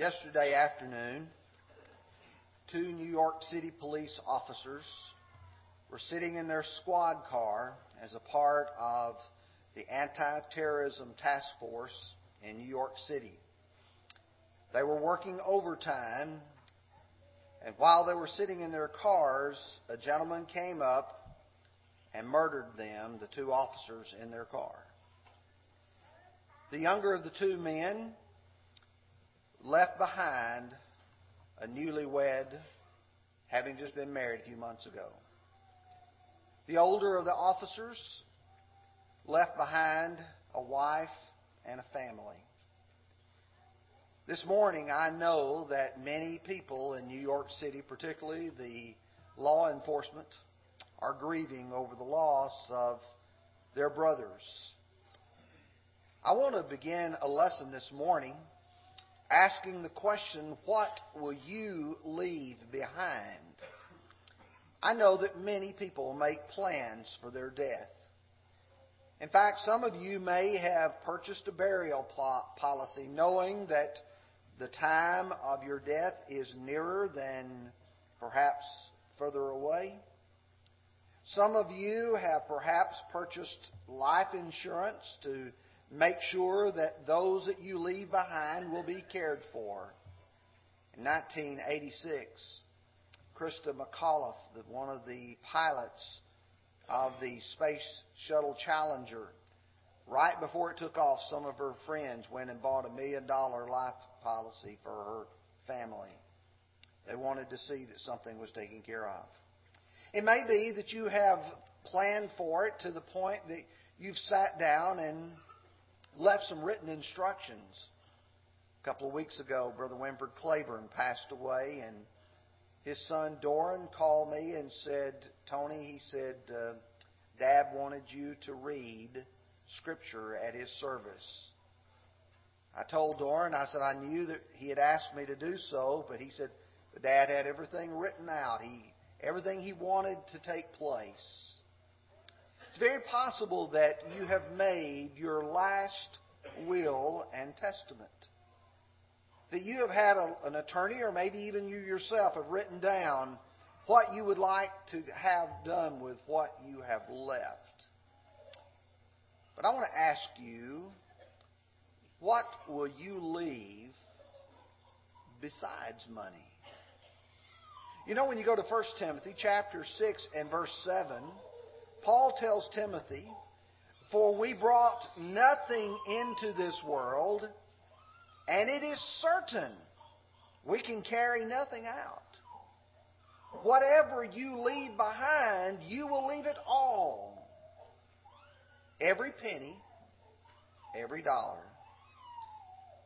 Yesterday afternoon, two New York City police officers were sitting in their squad car as a part of the anti terrorism task force in New York City. They were working overtime, and while they were sitting in their cars, a gentleman came up and murdered them, the two officers in their car. The younger of the two men left behind a newlywed, having just been married a few months ago. The older of the officers left behind a wife and a family. This morning, I know that many people in New York City, particularly the law enforcement, are grieving over the loss of their brothers. I want to begin a lesson this morning asking the question, What will you leave behind? I know that many people make plans for their death. In fact, some of you may have purchased a burial policy knowing that the time of your death is nearer than perhaps further away. Some of you have perhaps purchased life insurance to make sure that those that you leave behind will be cared for. In 1986, Christa McAuliffe, one of the pilots of the Space Shuttle Challenger, right before it took off, some of her friends went and bought a million dollar life policy for her family. They wanted to see that something was taken care of. It may be that you have planned for it to the point that you've sat down and left some written instructions. A couple of weeks ago, Brother Winford Claiborne passed away, and his son Doran called me and said, Tony, he said, uh, Dad wanted you to read Scripture at his service. I told Doran, I said I knew that he had asked me to do so, but he said, Dad had everything written out. He everything he wanted to take place. It's very possible that you have made your last will and testament. That you have had a, an attorney, or maybe even you yourself, have written down what you would like to have done with what you have left. But I want to ask you, what will you leave besides money? You know, when you go to 1 Timothy chapter 6 and verse 7, Paul tells Timothy, For we brought nothing into this world, and it is certain we can carry nothing out. Whatever you leave behind, you will leave it all. Every penny, every dollar.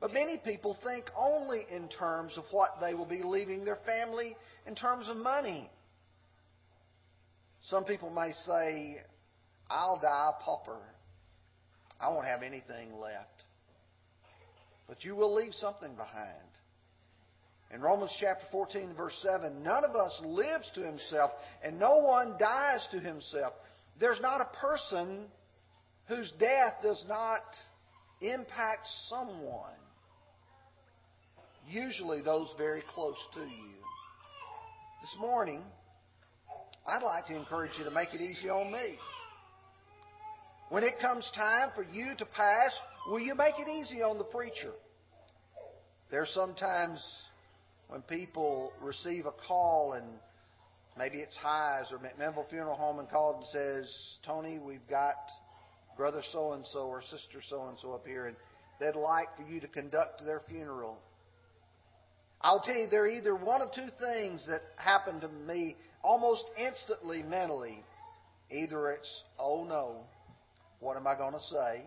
But many people think only in terms of what they will be leaving their family in terms of money. Some people may say, I'll die a pauper. I won't have anything left. But you will leave something behind. In Romans chapter 14, verse 7, none of us lives to himself, and no one dies to himself. There's not a person whose death does not impact someone. Usually those very close to you. This morning, I'd like to encourage you to make it easy on me. When it comes time for you to pass, will you make it easy on the preacher? There There's sometimes when people receive a call and maybe it's Highs or McMinnville Funeral Home and called and says, Tony, we've got brother so and so or sister so and so up here and they'd like for you to conduct their funeral. I'll tell you, there are either one of two things that happen to me almost instantly mentally. Either it's, oh no, what am I going to say?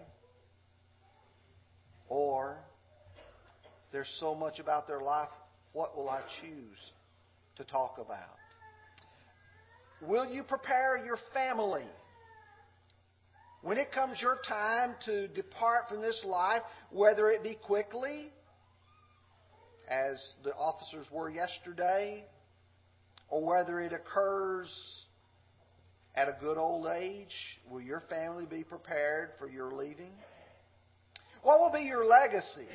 Or there's so much about their life, what will I choose to talk about? Will you prepare your family? When it comes your time to depart from this life, whether it be quickly, as the officers were yesterday, or whether it occurs at a good old age, will your family be prepared for your leaving? What will be your legacy?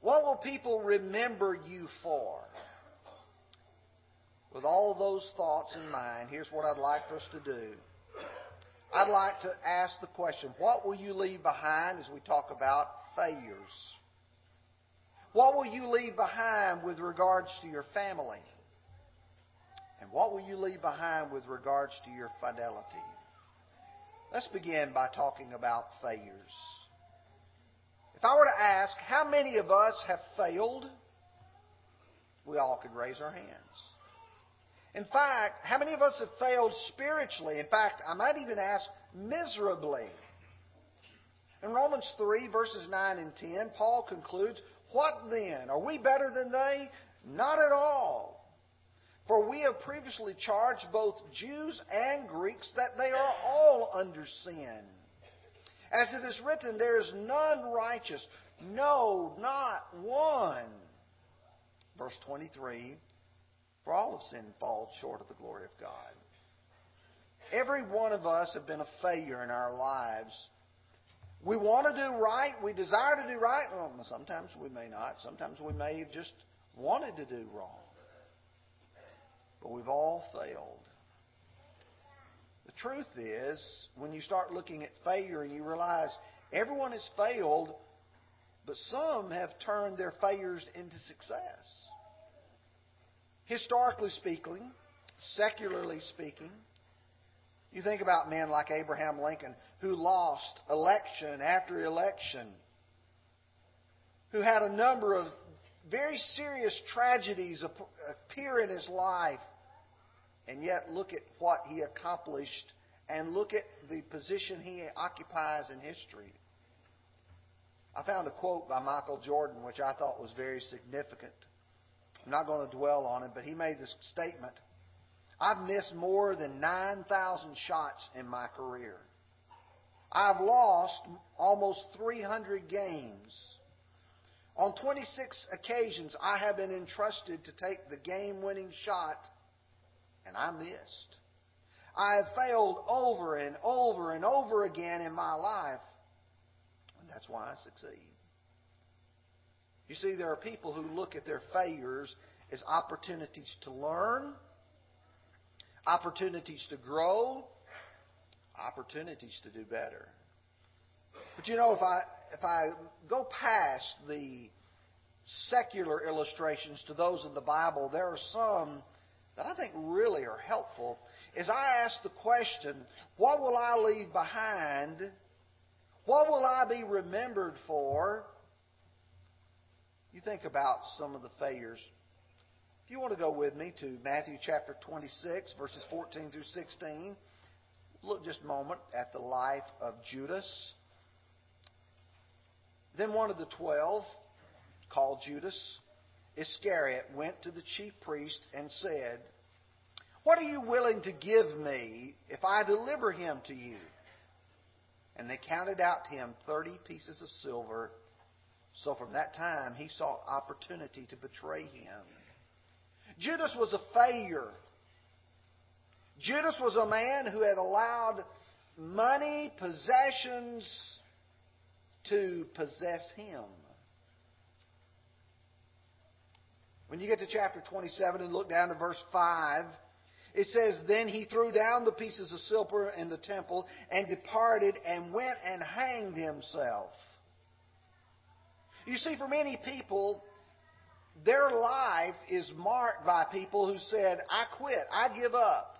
What will people remember you for? With all those thoughts in mind, here's what I'd like for us to do. I'd like to ask the question what will you leave behind as we talk about failures? What will you leave behind with regards to your family? And what will you leave behind with regards to your fidelity? Let's begin by talking about failures. If I were to ask how many of us have failed, we all could raise our hands. In fact, how many of us have failed spiritually? In fact, I might even ask miserably. In Romans 3, verses 9 and 10, Paul concludes, What then? Are we better than they? Not at all. For we have previously charged both Jews and Greeks that they are all under sin. As it is written, there is none righteous, no, not one. Verse 23 For all of sin falls short of the glory of God. Every one of us have been a failure in our lives. We want to do right. We desire to do right. Well, sometimes we may not. Sometimes we may have just wanted to do wrong. But we've all failed. The truth is, when you start looking at failure and you realize everyone has failed, but some have turned their failures into success. Historically speaking, secularly speaking, you think about men like Abraham Lincoln who lost election after election, who had a number of very serious tragedies appear in his life and yet look at what he accomplished and look at the position he occupies in history. I found a quote by Michael Jordan which I thought was very significant. I'm not going to dwell on it, but he made this statement I've missed more than 9,000 shots in my career. I've lost almost 300 games. On 26 occasions, I have been entrusted to take the game winning shot and I missed. I have failed over and over and over again in my life, and that's why I succeed. You see, there are people who look at their failures as opportunities to learn, opportunities to grow, opportunities to do better. But you know, if I if I go past the secular illustrations to those in the Bible, there are some that I think really are helpful is I ask the question, what will I leave behind? What will I be remembered for? You think about some of the failures. If you want to go with me to Matthew chapter 26, verses 14 through 16, look just a moment at the life of Judas. Then one of the twelve, called Judas, Iscariot went to the chief priest and said, What are you willing to give me if I deliver him to you? And they counted out to him thirty pieces of silver. So from that time he sought opportunity to betray him. Judas was a failure. Judas was a man who had allowed money, possessions to possess him. When you get to chapter 27 and look down to verse 5, it says, Then he threw down the pieces of silver in the temple and departed and went and hanged himself. You see, for many people, their life is marked by people who said, I quit, I give up.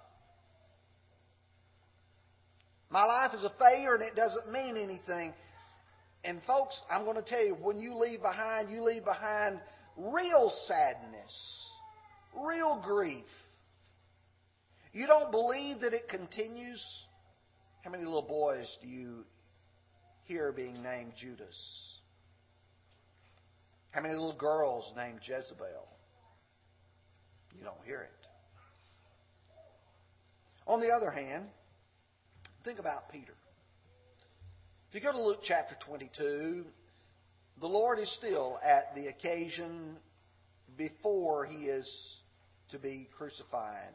My life is a failure and it doesn't mean anything. And folks, I'm going to tell you, when you leave behind, you leave behind real sadness, real grief. You don't believe that it continues? How many little boys do you hear being named Judas? How many little girls named Jezebel? You don't hear it. On the other hand, think about Peter. If you go to Luke chapter 22, the Lord is still at the occasion before he is to be crucified.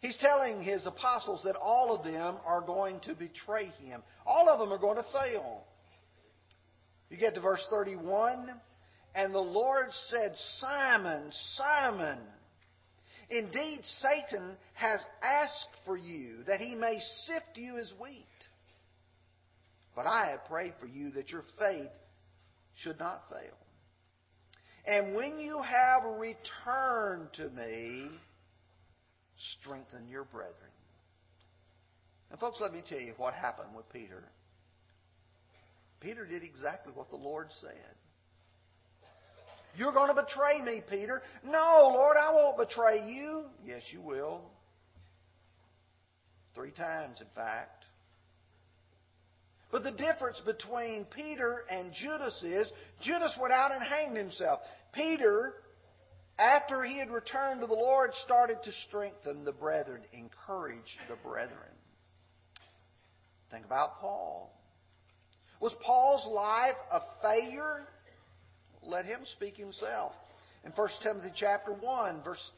He's telling his apostles that all of them are going to betray him. All of them are going to fail. You get to verse 31, And the Lord said, Simon, Simon, indeed Satan has asked for you that he may sift you as wheat. But I have prayed for you that your faith should not fail. And when you have returned to me, strengthen your brethren. And folks, let me tell you what happened with Peter. Peter did exactly what the Lord said. You're going to betray me, Peter. No, Lord, I won't betray you. Yes, you will. Three times, in fact. But the difference between Peter and Judas is Judas went out and hanged himself. Peter, after he had returned to the Lord, started to strengthen the brethren, encourage the brethren. Think about Paul. Was Paul's life a failure? Let him speak himself. In 1 Timothy chapter 1, verse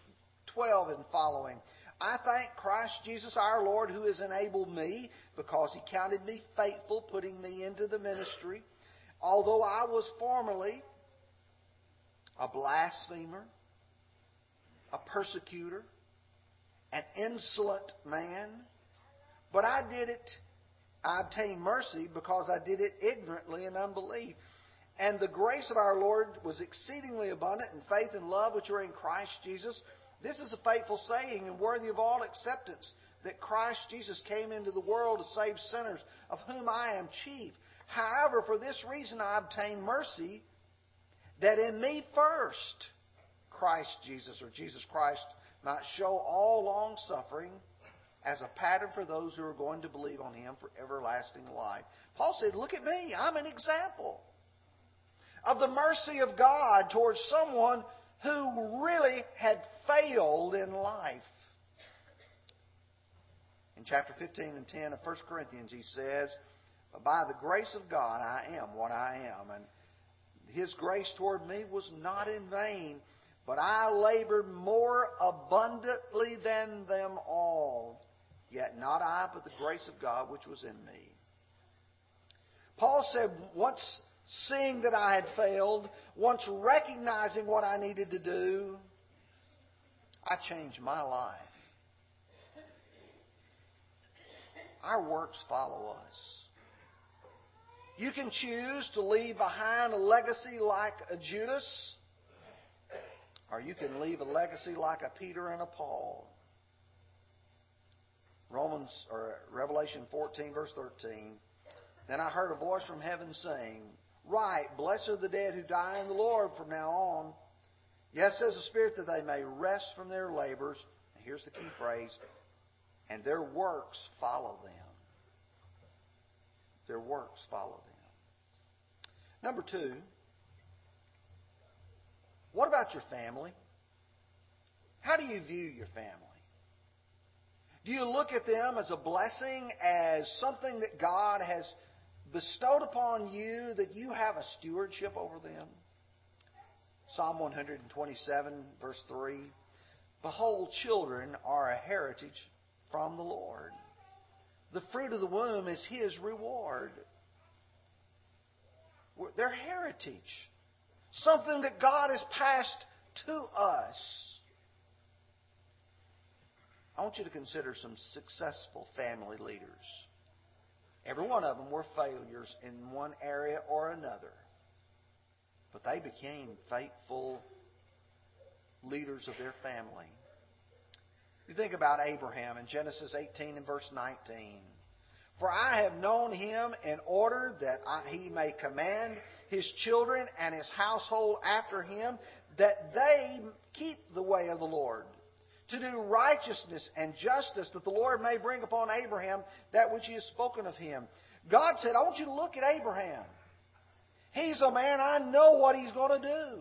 12 and following. I thank Christ Jesus our Lord who has enabled me because he counted me faithful, putting me into the ministry. Although I was formerly a blasphemer, a persecutor, an insolent man, but I did it, I obtained mercy because I did it ignorantly in unbelief. And the grace of our Lord was exceedingly abundant in faith and love which are in Christ Jesus. This is a faithful saying and worthy of all acceptance that Christ Jesus came into the world to save sinners, of whom I am chief. However, for this reason I obtained mercy, that in me first Christ Jesus, or Jesus Christ, might show all long suffering as a pattern for those who are going to believe on him for everlasting life. Paul said, Look at me, I'm an example of the mercy of God towards someone who really had failed in life. In chapter 15 and 10 of 1 Corinthians, he says, By the grace of God, I am what I am. And his grace toward me was not in vain, but I labored more abundantly than them all. Yet not I, but the grace of God which was in me. Paul said, Once seeing that I had failed, once recognizing what I needed to do, I changed my life. Our works follow us. You can choose to leave behind a legacy like a Judas, or you can leave a legacy like a Peter and a Paul. Romans or Revelation 14 verse 13. Then I heard a voice from heaven saying, right. Blessed are the dead who die in the Lord from now on. Yes, says the Spirit, that they may rest from their labors. And here's the key phrase and their works follow them. Their works follow them. Number two, what about your family? How do you view your family? Do you look at them as a blessing, as something that God has bestowed upon you that you have a stewardship over them. Psalm 127, verse 3 Behold, children are a heritage from the Lord. The fruit of the womb is His reward. Their heritage. Something that God has passed to us. I want you to consider some successful family leaders. Every one of them were failures in one area or another. But they became faithful leaders of their family. You think about Abraham in Genesis 18 and verse 19. For I have known him in order that I, he may command his children and his household after him, that they keep the way of the Lord to do righteousness and justice, that the Lord may bring upon Abraham that which he has spoken of him. God said, I want you to look at Abraham. He's a man, I know what he's going to do.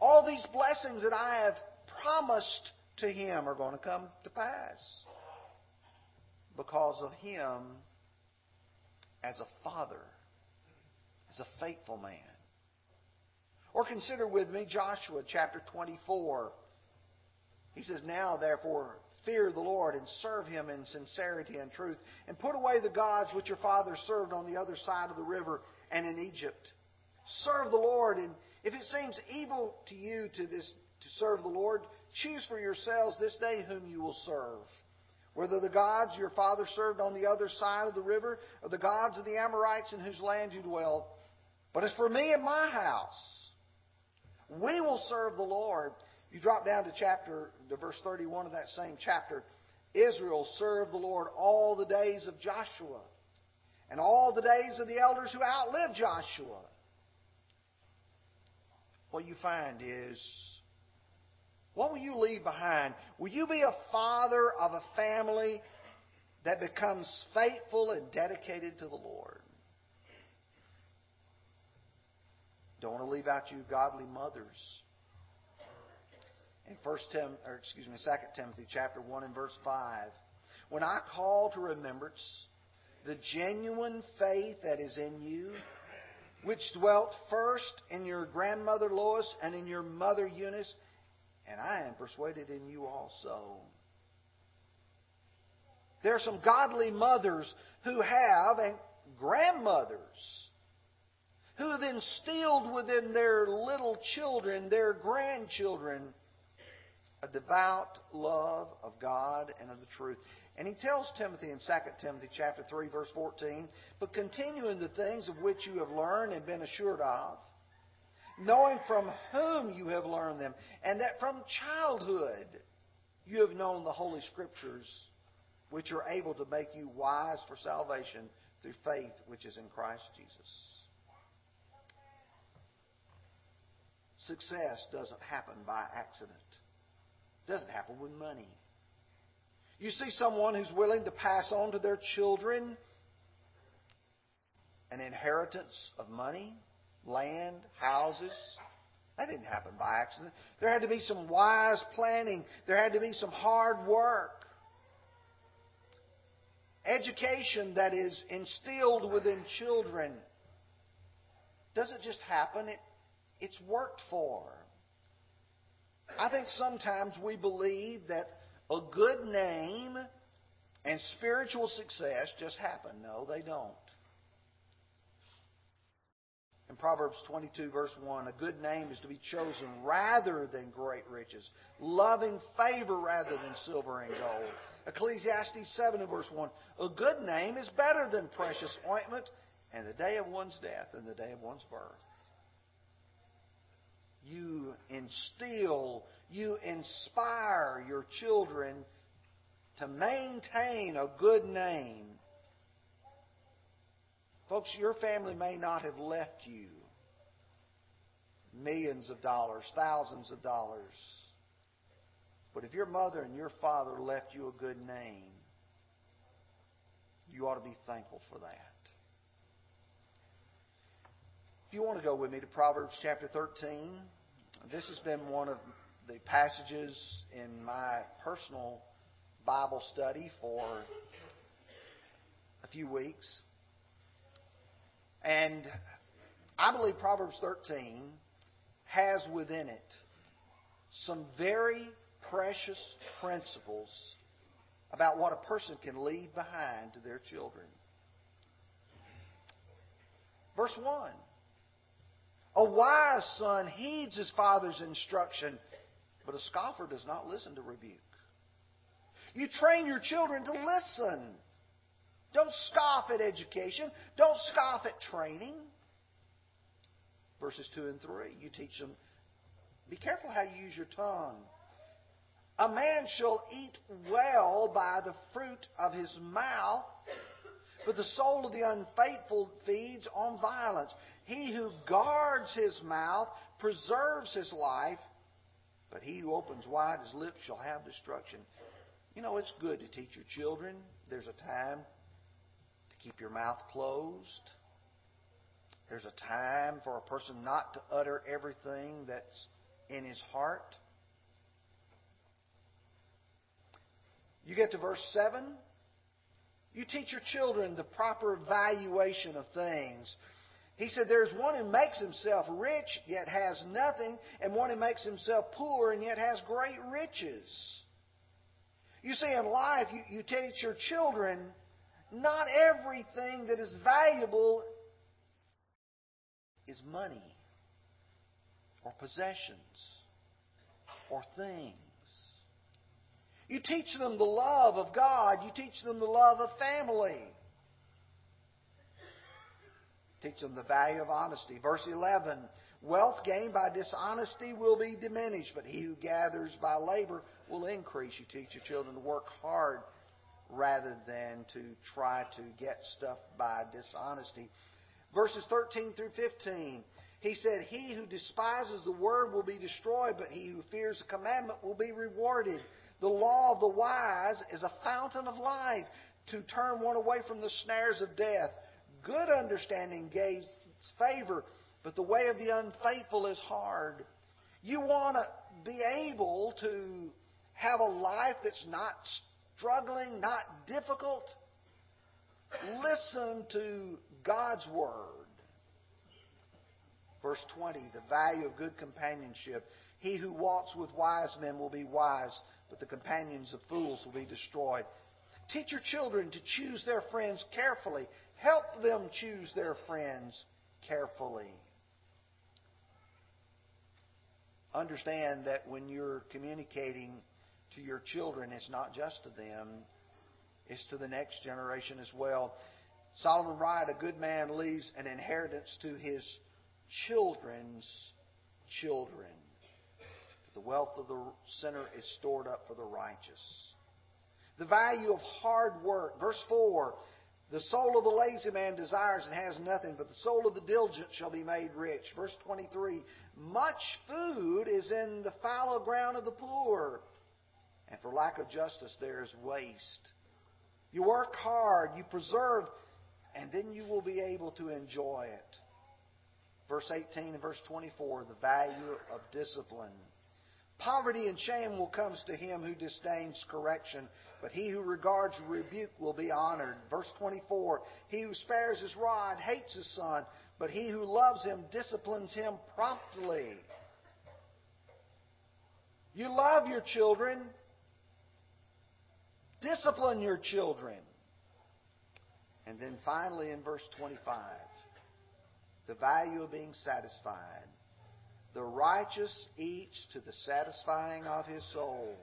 All these blessings that I have promised to him are going to come to pass because of him as a father, as a faithful man. Or consider with me Joshua chapter 24 he says, Now therefore fear the Lord and serve him in sincerity and truth, and put away the gods which your fathers served on the other side of the river and in Egypt. Serve the Lord, and If it seems evil to you to, this, to serve the Lord, choose for yourselves this day whom you will serve. Whether the gods your father served on the other side of the river, or the gods of the Amorites in whose land you dwell. But as for me and my house, we will serve the Lord. You drop down to chapter to verse 31 of that same chapter. Israel served the Lord all the days of Joshua and all the days of the elders who outlived Joshua. What you find is, what will you leave behind? Will you be a father of a family that becomes faithful and dedicated to the Lord? Don't want to leave out you godly mothers. In First Tim, or excuse me, Second Timothy chapter one and verse five, when I call to remembrance the genuine faith that is in you, which dwelt first in your grandmother Lois and in your mother Eunice, and I am persuaded in you also. There are some godly mothers who have, and grandmothers who have instilled within their little children, their grandchildren, a devout love of God and of the truth. And he tells Timothy in 2 Timothy chapter 3 verse 14, but continue in the things of which you have learned and been assured of, knowing from whom you have learned them, and that from childhood you have known the holy scriptures, which are able to make you wise for salvation through faith which is in Christ Jesus. Success doesn't happen by accident. Doesn't happen with money. You see someone who's willing to pass on to their children an inheritance of money, land, houses. That didn't happen by accident. There had to be some wise planning. There had to be some hard work. Education that is instilled within children doesn't just happen. It it's worked for. I think sometimes we believe that a good name and spiritual success just happen. No, they don't. In Proverbs 22, verse 1, a good name is to be chosen rather than great riches, loving favor rather than silver and gold. Ecclesiastes 7, verse 1, a good name is better than precious ointment, and the day of one's death and the day of one's birth you instill, you inspire your children to maintain a good name. Folks, your family may not have left you millions of dollars, thousands of dollars. But if your mother and your father left you a good name, you ought to be thankful for that. If you want to go with me to Proverbs chapter 13, this has been one of the passages in my personal Bible study for a few weeks. And I believe Proverbs 13 has within it some very precious principles about what a person can leave behind to their children. Verse 1 a wise son heeds his father's instruction, but a scoffer does not listen to rebuke. You train your children to listen. Don't scoff at education. Don't scoff at training. Verses 2 and 3, you teach them be careful how you use your tongue. A man shall eat well by the fruit of his mouth, but the soul of the unfaithful feeds on violence. He who guards his mouth preserves his life, but he who opens wide his lips shall have destruction. You know, it's good to teach your children. There's a time to keep your mouth closed. There's a time for a person not to utter everything that's in his heart. You get to verse 7. You teach your children the proper valuation of things. He said, There's one who makes himself rich yet has nothing, and one who makes himself poor and yet has great riches. You see, in life, you, you teach your children not everything that is valuable is money. or possessions or things. You teach them the love of God. You teach them the love of family. Teach them the value of honesty. Verse 11 Wealth gained by dishonesty will be diminished, but he who gathers by labor will increase. You teach your children to work hard rather than to try to get stuff by dishonesty. Verses 13 through 15. He said, He who despises the word will be destroyed, but he who fears the commandment will be rewarded. The law of the wise is a fountain of life to turn one away from the snares of death. Good understanding gains favor, but the way of the unfaithful is hard. You want to be able to have a life that's not struggling, not difficult. Listen to God's Word. Verse 20, the value of good companionship. He who walks with wise men will be wise, but the companions of fools will be destroyed. Teach your children to choose their friends carefully. Help them choose their friends carefully. Understand that when you're communicating to your children, it's not just to them, it's to the next generation as well. Solomon writes, A good man leaves an inheritance to his children's children. The wealth of the sinner is stored up for the righteous. The value of hard work. Verse 4 The soul of the lazy man desires and has nothing, but the soul of the diligent shall be made rich. Verse 23 Much food is in the fallow ground of the poor, and for lack of justice there is waste. You work hard, you preserve, and then you will be able to enjoy it. Verse 18 and verse 24 the value of discipline. Poverty and shame will come to him who disdains correction, but he who regards rebuke will be honored. Verse 24 He who spares his rod hates his son, but he who loves him disciplines him promptly. You love your children, discipline your children. And then finally in verse 25, the value of being satisfied. The righteous eats to the satisfying of his soul,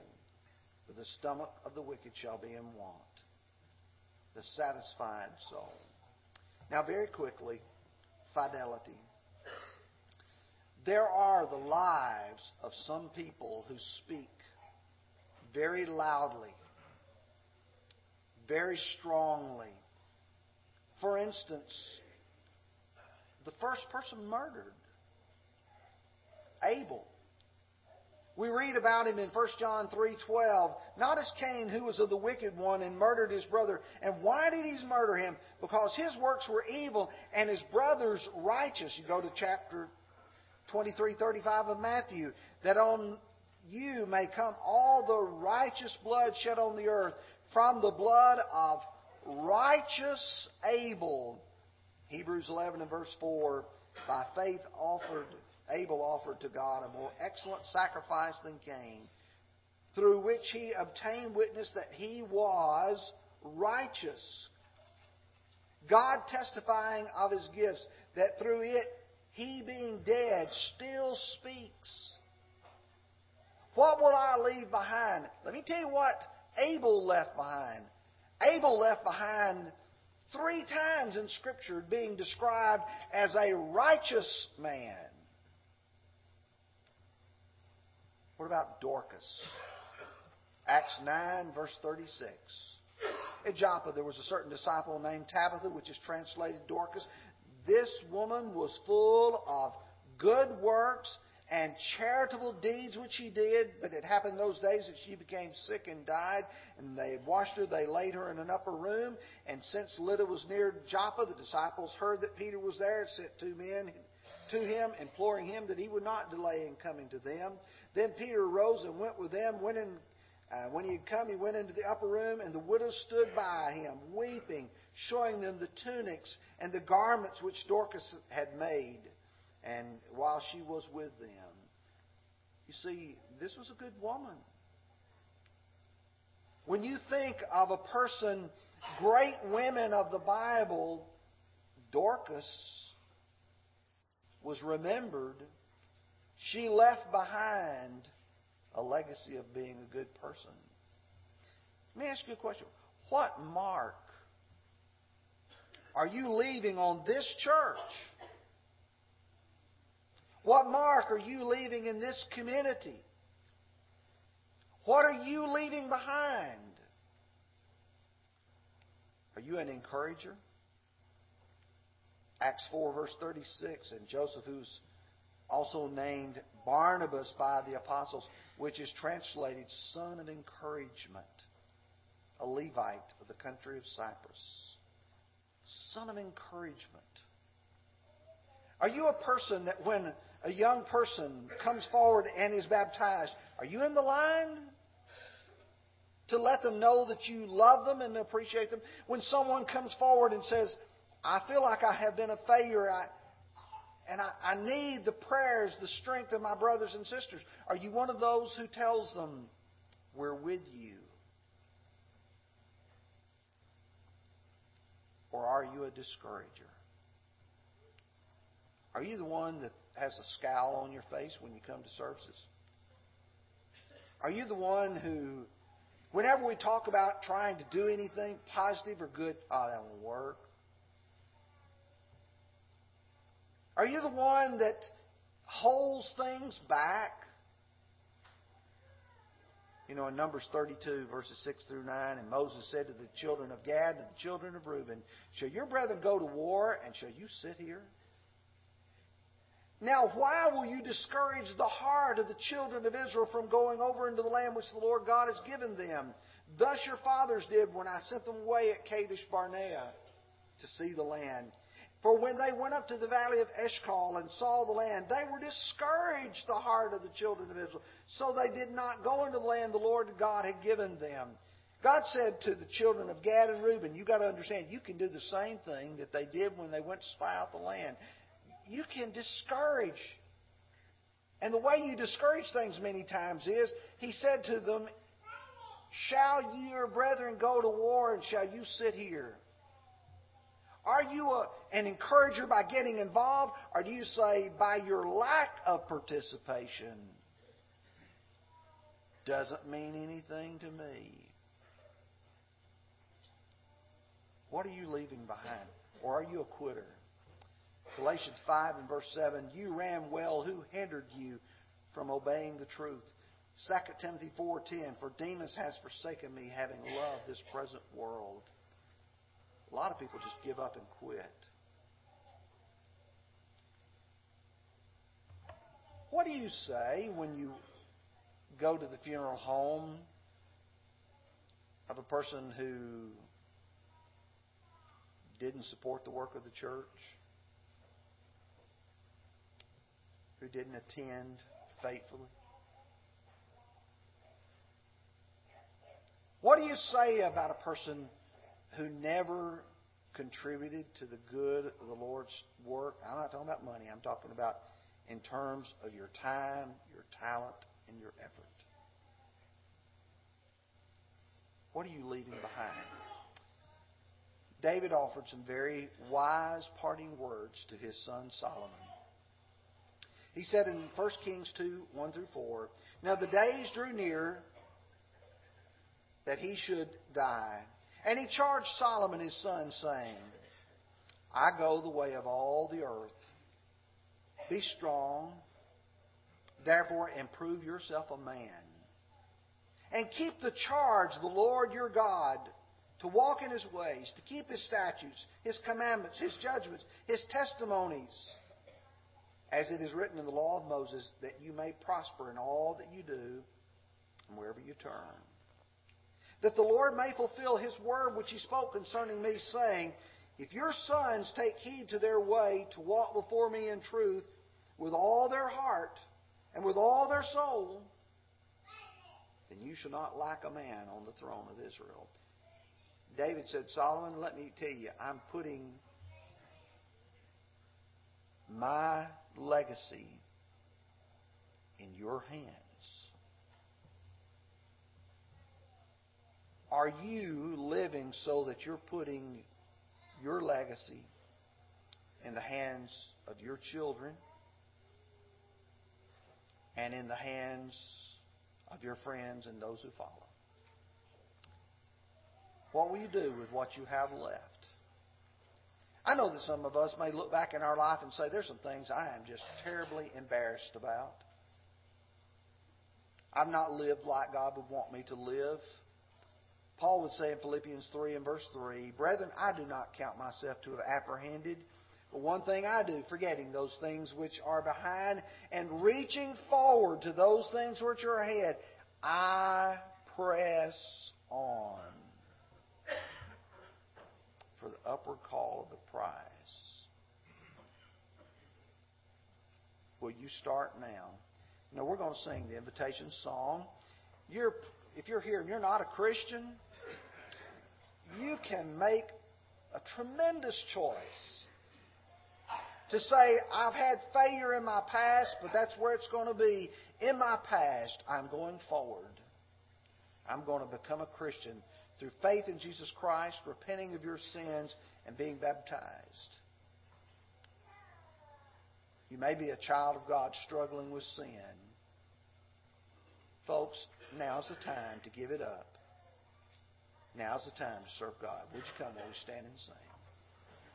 but the stomach of the wicked shall be in want. The satisfied soul. Now, very quickly, fidelity. There are the lives of some people who speak very loudly, very strongly. For instance, the first person murdered Abel. We read about him in 1 John 3:12. Not as Cain, who was of the wicked one and murdered his brother. And why did he murder him? Because his works were evil and his brother's righteous. You go to chapter 23:35 of Matthew. That on you may come all the righteous blood shed on the earth from the blood of righteous Abel. Hebrews 11 and verse 4. By faith offered Abel offered to God a more excellent sacrifice than Cain, through which he obtained witness that he was righteous. God testifying of his gifts, that through it he being dead still speaks. What will I leave behind? Let me tell you what Abel left behind. Abel left behind three times in Scripture being described as a righteous man. What about Dorcas? Acts 9, verse 36. At Joppa, there was a certain disciple named Tabitha, which is translated Dorcas. This woman was full of good works and charitable deeds which she did, but it happened those days that she became sick and died, and they washed her, they laid her in an upper room, and since Lydda was near Joppa, the disciples heard that Peter was there, and sent two men to him, imploring him that he would not delay in coming to them. Then Peter arose and went with them. Went in, uh, when he had come, he went into the upper room, and the widows stood by him, weeping, showing them the tunics and the garments which Dorcas had made, and while she was with them. You see, this was a good woman. When you think of a person, great women of the Bible, Dorcas was remembered She left behind a legacy of being a good person. Let me ask you a question. What mark are you leaving on this church? What mark are you leaving in this community? What are you leaving behind? Are you an encourager? Acts 4, verse 36, and Joseph, who's also named Barnabas by the apostles, which is translated son of encouragement, a Levite of the country of Cyprus. Son of encouragement. Are you a person that when a young person comes forward and is baptized, are you in the line to let them know that you love them and appreciate them? When someone comes forward and says, I feel like I have been a failure, I, and I, I need the prayers, the strength of my brothers and sisters, are you one of those who tells them, We're with you? Or are you a discourager? Are you the one that has a scowl on your face when you come to services? Are you the one who, whenever we talk about trying to do anything positive or good, oh, that won't work? Are you the one that holds things back? You know, in Numbers 32, verses 6 through 9, and Moses said to the children of Gad and the children of Reuben, Shall your brethren go to war, and shall you sit here? Now, why will you discourage the heart of the children of Israel from going over into the land which the Lord God has given them? Thus your fathers did when I sent them away at Kadesh Barnea to see the land. For when they went up to the valley of Eshcol and saw the land, they were discouraged, the heart of the children of Israel. So they did not go into the land the Lord God had given them. God said to the children of Gad and Reuben, you got to understand, you can do the same thing that they did when they went to spy out the land you can discourage. And the way you discourage things many times is, he said to them, Shall your brethren go to war and shall you sit here? Are you a, an encourager by getting involved, or do you say by your lack of participation doesn't mean anything to me? What are you leaving behind? Or are you a quitter? Galatians 5 and verse 7, you ran well. Who hindered you from obeying the truth? 2 Timothy 4.10, for Demas has forsaken me, having loved this present world. A lot of people just give up and quit. What do you say when you go to the funeral home of a person who didn't support the work of the church? who didn't attend faithfully? What do you say about a person who never contributed to the good of the Lord's work? I'm not talking about money. I'm talking about in terms of your time, your talent, and your effort. What are you leaving behind? David offered some very wise parting words to his son Solomon. He said in 1 Kings 2 1 through 4 Now the days drew near that he should die. And he charged Solomon his son, saying, I go the way of all the earth. Be strong, therefore, and prove yourself a man. And keep the charge of the Lord your God to walk in his ways, to keep his statutes, his commandments, his judgments, his testimonies as it is written in the law of Moses, that you may prosper in all that you do and wherever you turn. That the Lord may fulfill his word which he spoke concerning me, saying, If your sons take heed to their way to walk before me in truth with all their heart and with all their soul, then you shall not lack a man on the throne of Israel. David said, Solomon, let me tell you, I'm putting my legacy in your hands? Are you living so that you're putting your legacy in the hands of your children? and in the hands of your friends and those who follow. What will you do with what you have left? I know that some of us may look back in our life and say, there's some things I am just terribly embarrassed about. I've not lived like God would want me to live. Paul would say in Philippians 3 and verse 3, Brethren, I do not count myself to have apprehended. But one thing I do, forgetting those things which are behind and reaching forward to those things which are ahead, I press on for the upward call of the prize. Will you start now? Know, we're going to sing the invitation song. You're, if you're here and you're not a Christian, you can make a tremendous choice to say, I've had failure in my past, but that's where it's going to be. In my past, I'm going forward. I'm going to become a Christian through faith in Jesus Christ, repenting of your sins, and being baptized. You may be a child of God struggling with sin. Folks, now's the time to give it up. Now's the time to serve God. Would you come while we stand and sing?